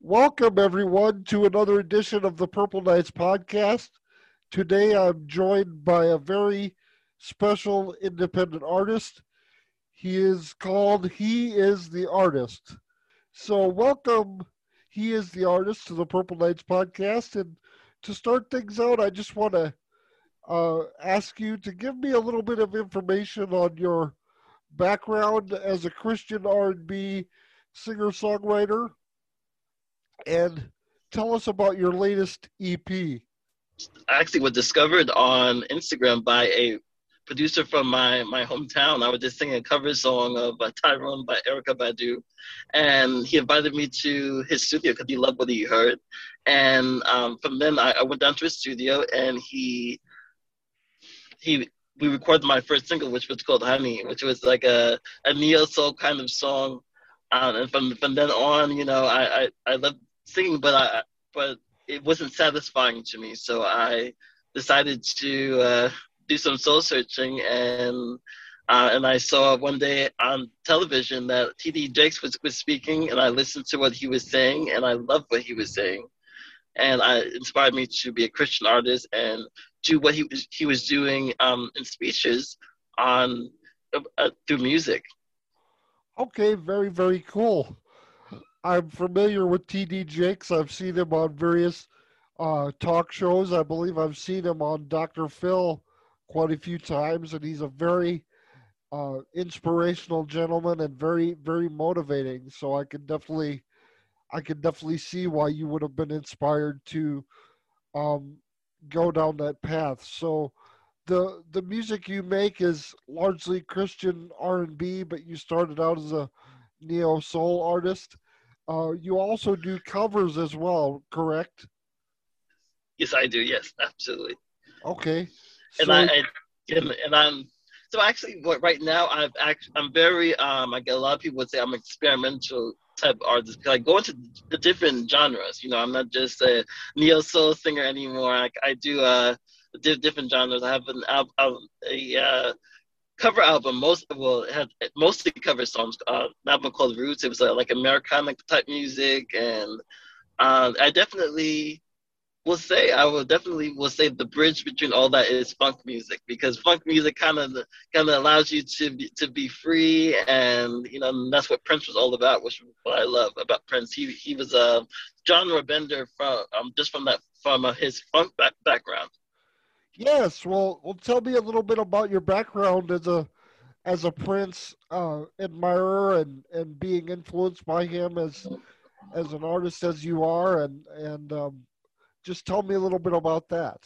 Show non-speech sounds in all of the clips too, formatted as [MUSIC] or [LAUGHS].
Welcome, everyone, to another edition of the Purple Knights podcast. Today I'm joined by a very special independent artist. He is called He is the Artist. So, welcome, He is the Artist, to the Purple Knights podcast. And to start things out, I just want to uh, ask you to give me a little bit of information on your background as a Christian R&B singer-songwriter and tell us about your latest EP. I actually was discovered on Instagram by a producer from my, my hometown. I was just singing a cover song of uh, Tyrone by Erykah Badu. And he invited me to his studio because he loved what he heard. And um, from then I, I, went down to his studio and he, he, we recorded my first single, which was called Honey, which was like a, a neo soul kind of song. Um, and from, from then on, you know, I, I, I loved singing, but I but it wasn't satisfying to me. So I decided to uh, do some soul searching, and uh, and I saw one day on television that T.D. Jakes was, was speaking, and I listened to what he was saying, and I loved what he was saying, and I inspired me to be a Christian artist and do what he was he was doing um, in speeches on uh, through music. Okay, very very cool. I'm familiar with TD Jakes. I've seen him on various uh, talk shows. I believe I've seen him on Dr. Phil quite a few times, and he's a very uh, inspirational gentleman and very, very motivating. So I can definitely, I can definitely see why you would have been inspired to um, go down that path. So the the music you make is largely Christian R and B, but you started out as a neo soul artist. Uh, you also do covers as well, correct? Yes, I do. Yes, absolutely. Okay. So, and I, I and, and I'm so actually right now I've actually I'm very um I get a lot of people would say I'm experimental type artist because I go into the different genres. You know, I'm not just a neo soul singer anymore. I, I do uh different genres. I have an album, a uh, cover album. Most well, it had mostly cover songs. Uh, album called Roots. It was uh, like Americana type music, and uh, I definitely will say I will definitely will say the bridge between all that is funk music because funk music kind of kind of allows you to be, to be free, and you know that's what Prince was all about, which is what I love about Prince. He he was a genre bender from um, just from that from uh, his funk back, background. Yes, well, well, tell me a little bit about your background as a as a Prince uh, admirer and and being influenced by him as as an artist as you are, and and um, just tell me a little bit about that.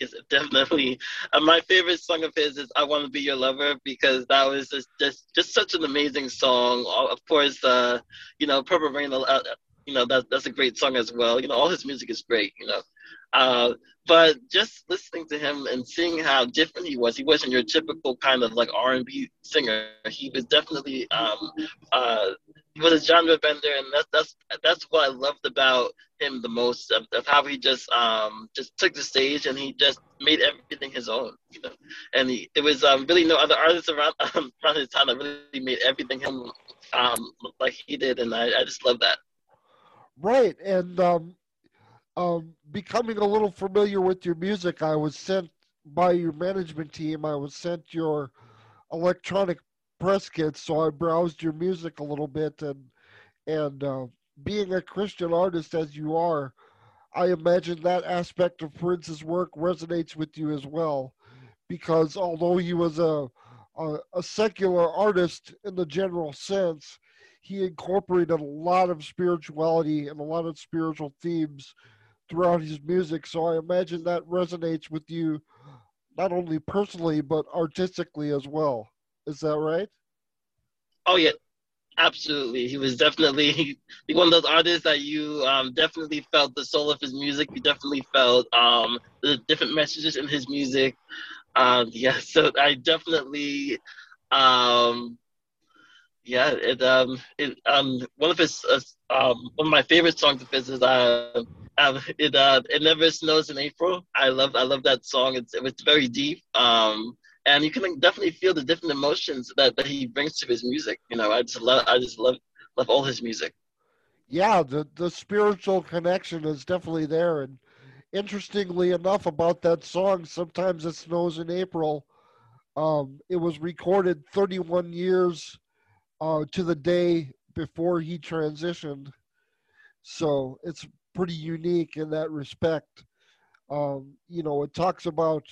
Yes, definitely. Uh, my favorite song of his is "I Want to Be Your Lover" because that was just just, just such an amazing song. Of course, uh, you know, "Purple Rain," uh, you know that that's a great song as well. You know, all his music is great. You know, uh, but just listening to him and seeing how different he was, he wasn't your typical kind of like R and B singer. He was definitely um, uh, he was a genre bender, and that's that's that's what I loved about him the most of, of how he just um, just took the stage and he just made everything his own. You know, and he, there was um, really no other artists around [LAUGHS] around his time that really made everything him um, like he did, and I, I just love that. Right, and um, um, becoming a little familiar with your music, I was sent by your management team. I was sent your electronic press kits, so I browsed your music a little bit, and and uh, being a Christian artist as you are, I imagine that aspect of Prince's work resonates with you as well, because although he was a a, a secular artist in the general sense, he incorporated a lot of spirituality and a lot of spiritual themes throughout his music. So I imagine that resonates with you not only personally but artistically as well. Is that right? Oh yeah, absolutely. He was definitely [LAUGHS] one of those artists that you um, definitely felt the soul of his music. You definitely felt um, the different messages in his music. Um, yeah, [LAUGHS] so I definitely, um, yeah, it um, it um, one of his uh, um, one of my favorite songs of his is uh, um, it uh, it never snows in April. I love I love that song. It's it's very deep. Um, and you can definitely feel the different emotions that, that he brings to his music. You know, I just love I just love love all his music. yeah, the the spiritual connection is definitely there. And interestingly enough, about that song, sometimes it snows in April. Um, it was recorded 31 years uh, to the day before he transitioned, so it's pretty unique in that respect. Um, you know, it talks about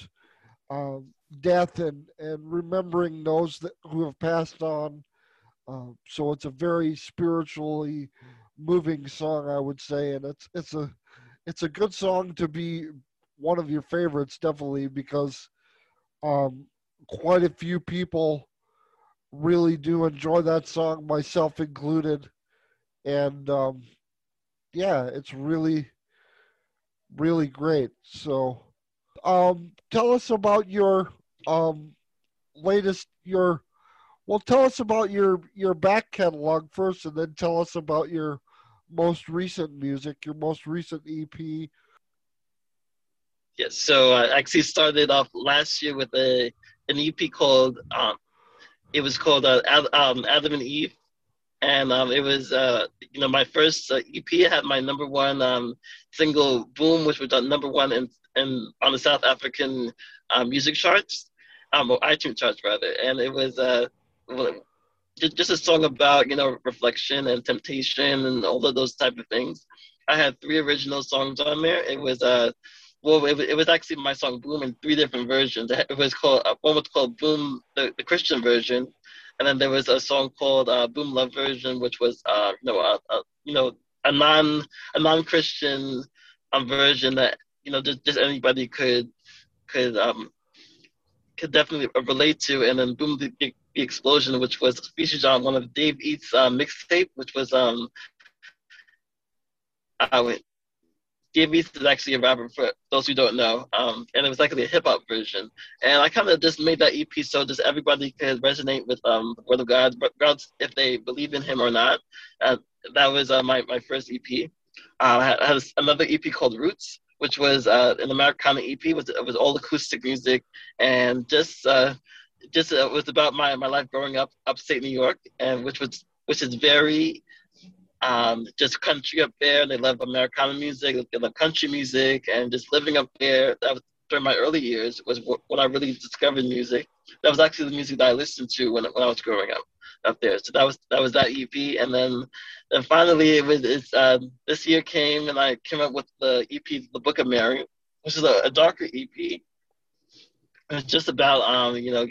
um, death and and remembering those that who have passed on. Uh, so it's a very spiritually moving song, I would say, and it's it's a it's a good song to be one of your favorites, definitely, because um, quite a few people really do enjoy that song, myself included, and um, yeah, it's really really great. So, um, tell us about your um, latest your well tell us about your your back catalog first and then tell us about your most recent music your most recent ep yes so i actually started off last year with a an ep called um it was called uh, um, adam and eve and um, it was uh, you know my first uh, EP had my number one um, single "Boom," which was number one in, in on the South African uh, music charts um, or iTunes charts rather, and it was uh, just a song about you know reflection and temptation and all of those type of things. I had three original songs on there. It was uh, well, it, it was actually my song "Boom" in three different versions. It was called uh, one was called "Boom," the, the Christian version, and then there was a song called uh, "Boom Love" version, which was uh, you know, a, a, you know, a non a non Christian um, version that you know just, just anybody could could um could definitely relate to. And then Boom the, the Explosion, which was featured on one of Dave Eats uh, mixtape, which was um uh, Dave Eats is actually a rapper for those who don't know, um, and it was actually a hip hop version. And I kind of just made that EP so just everybody could resonate with um, the Word of God, regardless if they believe in Him or not. Uh, that was uh, my my first EP. Uh, I had another EP called Roots, which was uh, an Americana EP. Was it was all acoustic music and just uh, just uh, was about my, my life growing up upstate New York, and which was which is very um, just country up there. They love Americana music, they love country music, and just living up there. That was during my early years was when I really discovered music. That was actually the music that I listened to when when I was growing up up there. So that was that was that EP, and then then finally it was it's, uh, this year came and I came up with the EP, the Book of Mary, which is a, a darker EP. It's just about um you know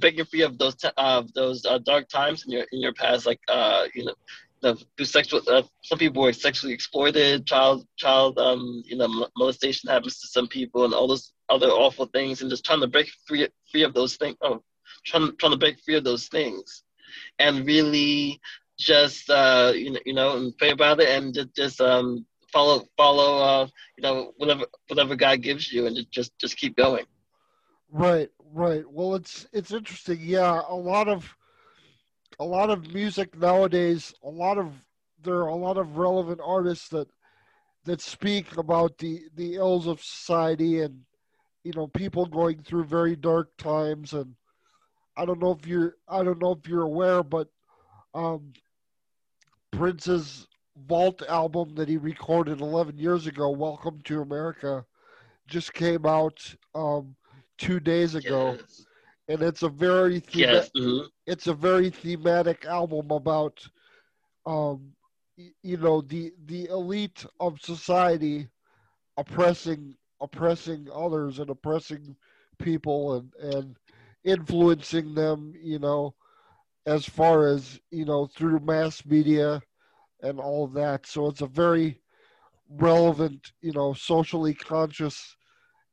breaking free of those t- of those uh, dark times in your in your past, like uh you know. Through sexual, uh, some people were sexually exploited. Child, child, um, you know, molestation happens to some people, and all those other awful things, and just trying to break free, free of those things. Oh, trying, trying to break free of those things and really just uh, you know you know and pray about it and just, just um, follow follow uh, you know whatever whatever God gives you and just just keep going. Right, right. Well, it's it's interesting. Yeah, a lot of a lot of music nowadays. A lot of there are a lot of relevant artists that that speak about the the ills of society and you know people going through very dark times and I don't know if you're I don't know if you're aware, but um, Prince's Vault album that he recorded 11 years ago, "Welcome to America," just came out um, two days ago, yes. and it's a very thema- yes. mm-hmm. It's a very thematic album about um, you know the the elite of society oppressing oppressing others and oppressing people and and influencing them, you know, as far as, you know, through mass media and all that. So it's a very relevant, you know, socially conscious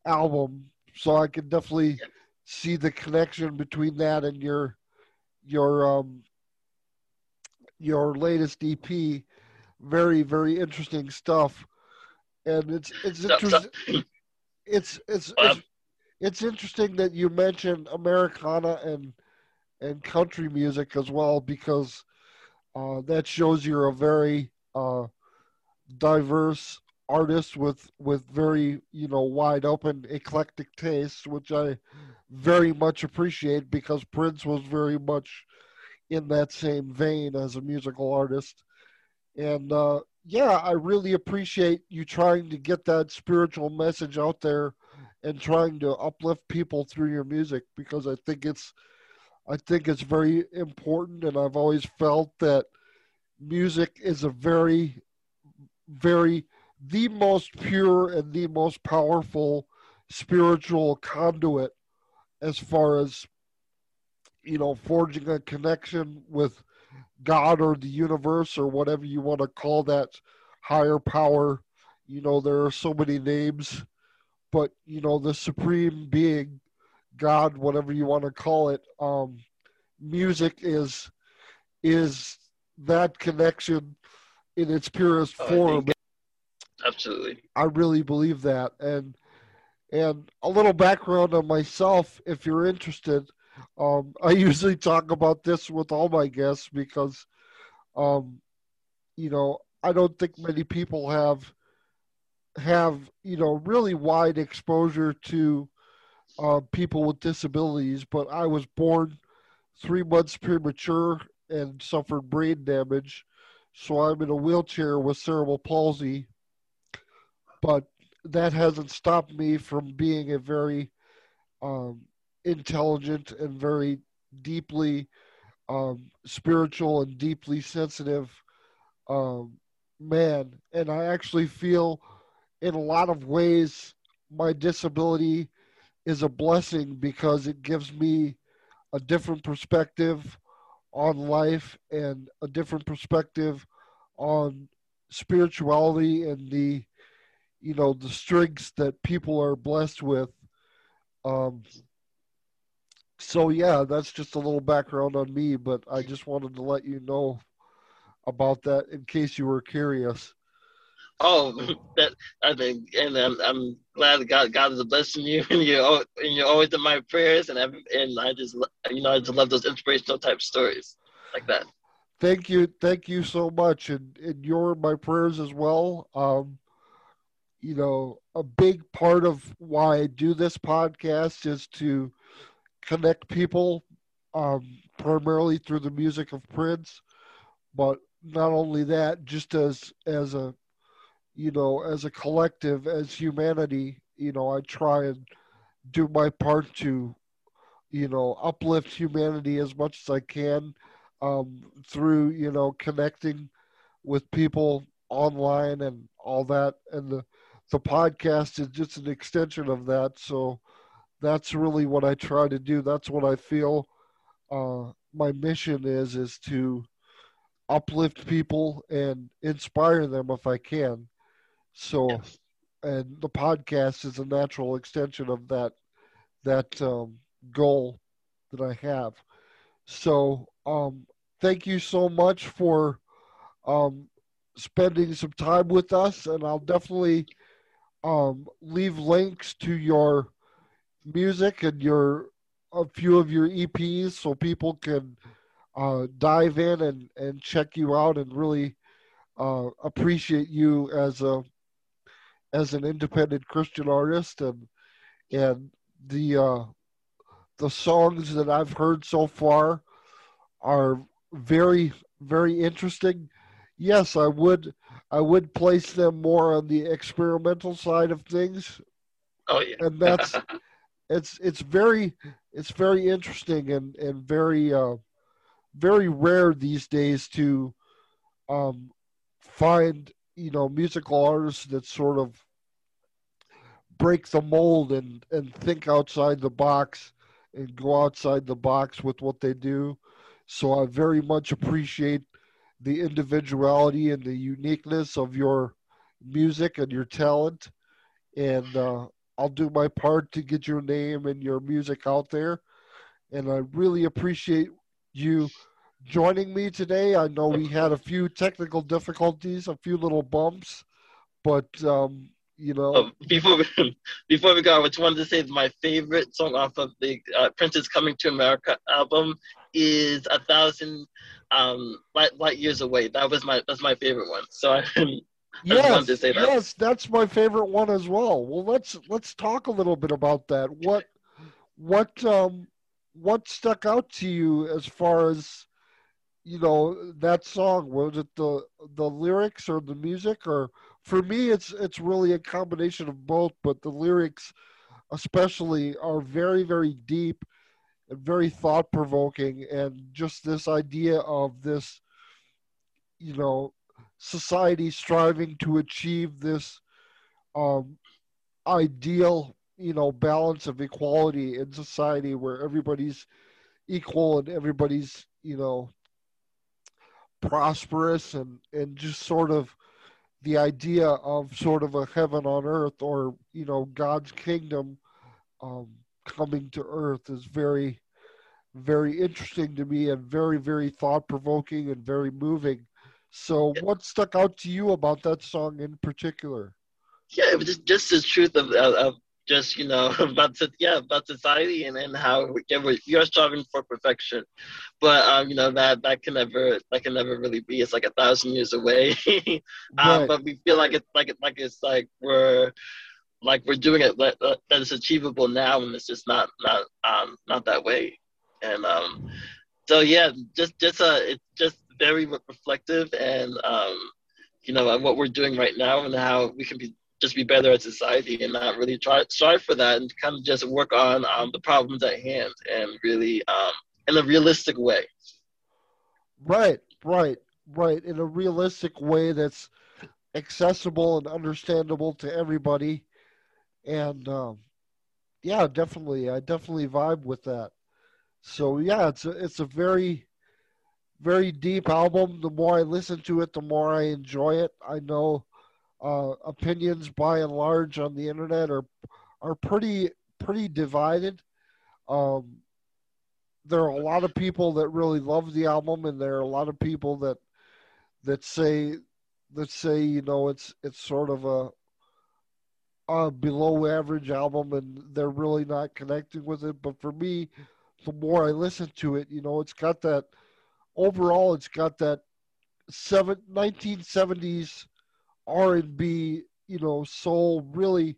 album. So I can definitely see the connection between that and your your um your latest EP. Very, very interesting stuff. And it's it's interesting it's it's, it's it's interesting that you mentioned Americana and and country music as well because uh, that shows you're a very uh, diverse artist with with very you know wide open eclectic tastes, which I very much appreciate because Prince was very much in that same vein as a musical artist. And uh, yeah, I really appreciate you trying to get that spiritual message out there and trying to uplift people through your music because I think it's I think it's very important and I've always felt that music is a very very the most pure and the most powerful spiritual conduit as far as you know forging a connection with god or the universe or whatever you want to call that higher power. You know there are so many names but you know the supreme being god whatever you want to call it um music is is that connection in its purest oh, form absolutely. I really believe that. And and a little background on myself if you're interested um, i [LAUGHS] usually talk about this with all my guests because um, you know i don't think many people have have you know really wide exposure to uh, people with disabilities but i was born three months premature and suffered brain damage. So i'm in a wheelchair with cerebral palsy but that hasn't stopped me from being a very um, intelligent and very deeply um, spiritual and deeply sensitive um, man. And I actually feel, in a lot of ways, my disability is a blessing because it gives me a different perspective on life and a different perspective on spirituality and the you know the strengths that people are blessed with. Um so yeah that's just a little background on me but i just wanted to let you know about that in case you were curious. Oh that i think and i'm, I'm glad god god is blessing you [LAUGHS] and you're and you're always in my prayers and every, and i just you know i just love those inspirational type stories like that. Thank you thank you so much and and you're in my prayers as well. Um you know, a big part of why I do this podcast is to connect people um, primarily through the music of Prince, but not only that, just as as a you know, as a collective, as humanity, you know, I try and do my part to, you know, uplift humanity as much as I can um, through, you know, connecting with people online and all that. And the the podcast is just an extension of that. So that's really what I try to do. That's what I feel uh, my mission is is to uplift people and inspire them if I can. So, yes. and the podcast is a natural extension of that that um, goal that I have. So, um, thank you so much for um, spending some time with us, and I'll definitely um, leave links to your music and your a few of your EPs so people can uh, dive in and, and check you out and really uh, appreciate you as a as an independent Christian artist and and the uh, the songs that I've heard so far are very very interesting. Yes, I would I would place them more on the experimental side of things. Oh yeah, and that's [LAUGHS] it's it's very it's very interesting and and very uh, very rare these days to um, find you know musical artists that sort of break the mold and and think outside the box and go outside the box with what they do. So I very much appreciate the individuality and the uniqueness of your music and your talent. And uh, I'll do my part to get your name and your music out there. And I really appreciate you joining me today. I know we had a few technical difficulties, a few little bumps, but um, you know. Oh, before we, [LAUGHS] before we go, I just wanted to say it's my favorite song off of the uh, Prince's "Coming to America" album is "A Thousand um, light, light years away. That was my that's my favorite one. So I, [LAUGHS] I yes, that. yes, that's my favorite one as well. Well, let's let's talk a little bit about that. What what um what stuck out to you as far as you know that song was it the the lyrics or the music or for me it's it's really a combination of both but the lyrics especially are very very deep very thought provoking and just this idea of this you know society striving to achieve this um ideal you know balance of equality in society where everybody's equal and everybody's you know prosperous and and just sort of the idea of sort of a heaven on earth or you know God's kingdom um, coming to earth is very very interesting to me and very very thought provoking and very moving. So, what stuck out to you about that song in particular? Yeah, it was just just the truth of, of, of just you know [LAUGHS] about yeah about society and, and how we're, you're striving for perfection but um you know that that can never that can never really be it's like a thousand years away um, [LAUGHS] right. but we feel like it's like it like it's like we're like we're doing it that, that it's achievable now and it's just not not um not that way and um so yeah just just uh it's just very reflective and um you know what we're doing right now and how we can be just be better at society and not really try strive for that and kind of just work on um, the problems at hand and really um, in a realistic way. Right, right, right. In a realistic way that's accessible and understandable to everybody. And um, yeah, definitely, I definitely vibe with that. So yeah, it's a it's a very very deep album. The more I listen to it, the more I enjoy it. I know uh, opinions by and large on the internet are are pretty pretty divided. Um, there are a lot of people that really love the album, and there are a lot of people that that say that say you know it's it's sort of a a below average album, and they're really not connecting with it. But for me, the more I listen to it, you know, it's got that overall, it's got that seven, 1970s R and B, you know, soul, really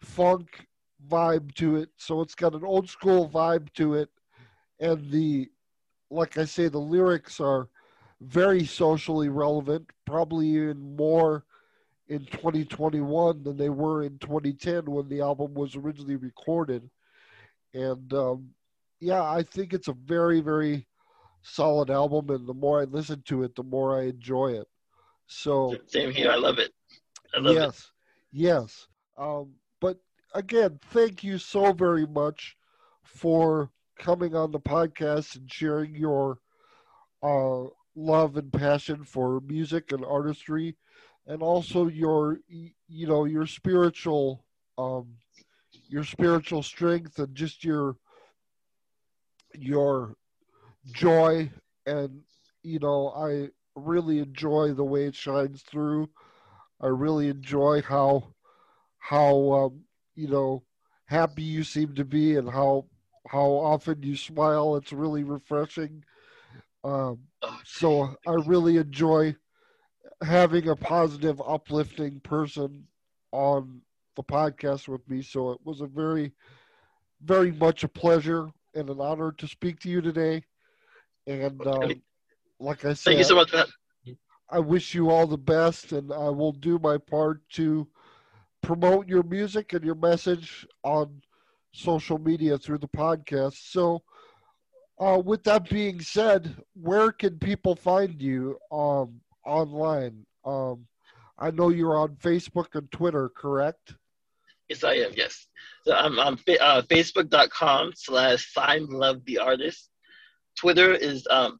funk vibe to it. So it's got an old school vibe to it, and the, like I say, the lyrics are very socially relevant. Probably even more in 2021 than they were in 2010 when the album was originally recorded. And um, yeah, I think it's a very, very solid album. And the more I listen to it, the more I enjoy it. So same here. I love it. I love yes, it. yes. Um, but again, thank you so very much for coming on the podcast and sharing your uh, love and passion for music and artistry, and also your you know your spiritual um, your spiritual strength and just your your joy and you know I really enjoy the way it shines through. I really enjoy how how um, you know happy you seem to be and how how often you smile. It's really refreshing. Um, so I really enjoy having a positive, uplifting person on the podcast with me. So it was a very, very much a pleasure and an honor to speak to you today. And um, like I said, thank you so much. I wish you all the best, and I will do my part to promote your music and your message on social media through the podcast. So, uh, with that being said, where can people find you um, online? Um, I know you're on Facebook and Twitter, correct? Yes, I am. Yes, so I'm on uh, Facebook.com slash Signed Love the Artist. Twitter is um,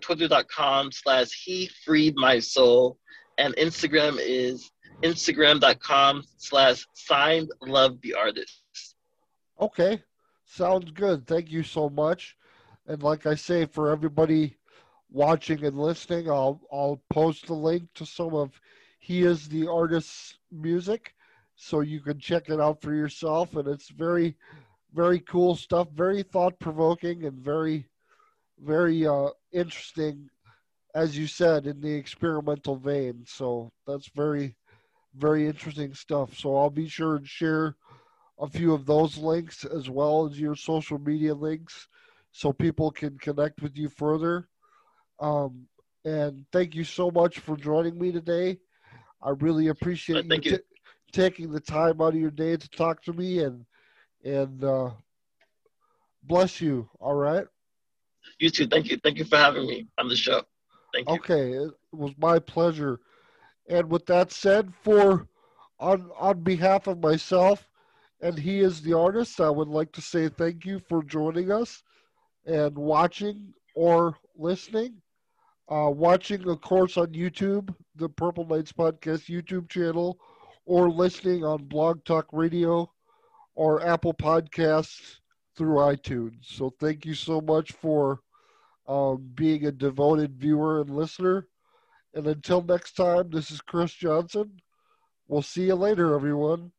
twitter.com slash he freed my soul and instagram is instagram.com slash signed love the artist okay sounds good thank you so much and like i say for everybody watching and listening i'll i'll post a link to some of he is the artist's music so you can check it out for yourself and it's very very cool stuff very thought provoking and very very uh, interesting, as you said, in the experimental vein. So that's very, very interesting stuff. So I'll be sure and share a few of those links as well as your social media links so people can connect with you further. Um, and thank you so much for joining me today. I really appreciate thank you, you. t- taking the time out of your day to talk to me and and uh, bless you. All right. You too. Thank you. Thank you for having me on the show. Thank you. Okay, it was my pleasure. And with that said, for on on behalf of myself and he is the artist, I would like to say thank you for joining us and watching or listening. Uh, watching, a course, on YouTube, the Purple Knights Podcast YouTube channel, or listening on Blog Talk Radio or Apple Podcasts through iTunes. So thank you so much for um, being a devoted viewer and listener. And until next time, this is Chris Johnson. We'll see you later, everyone.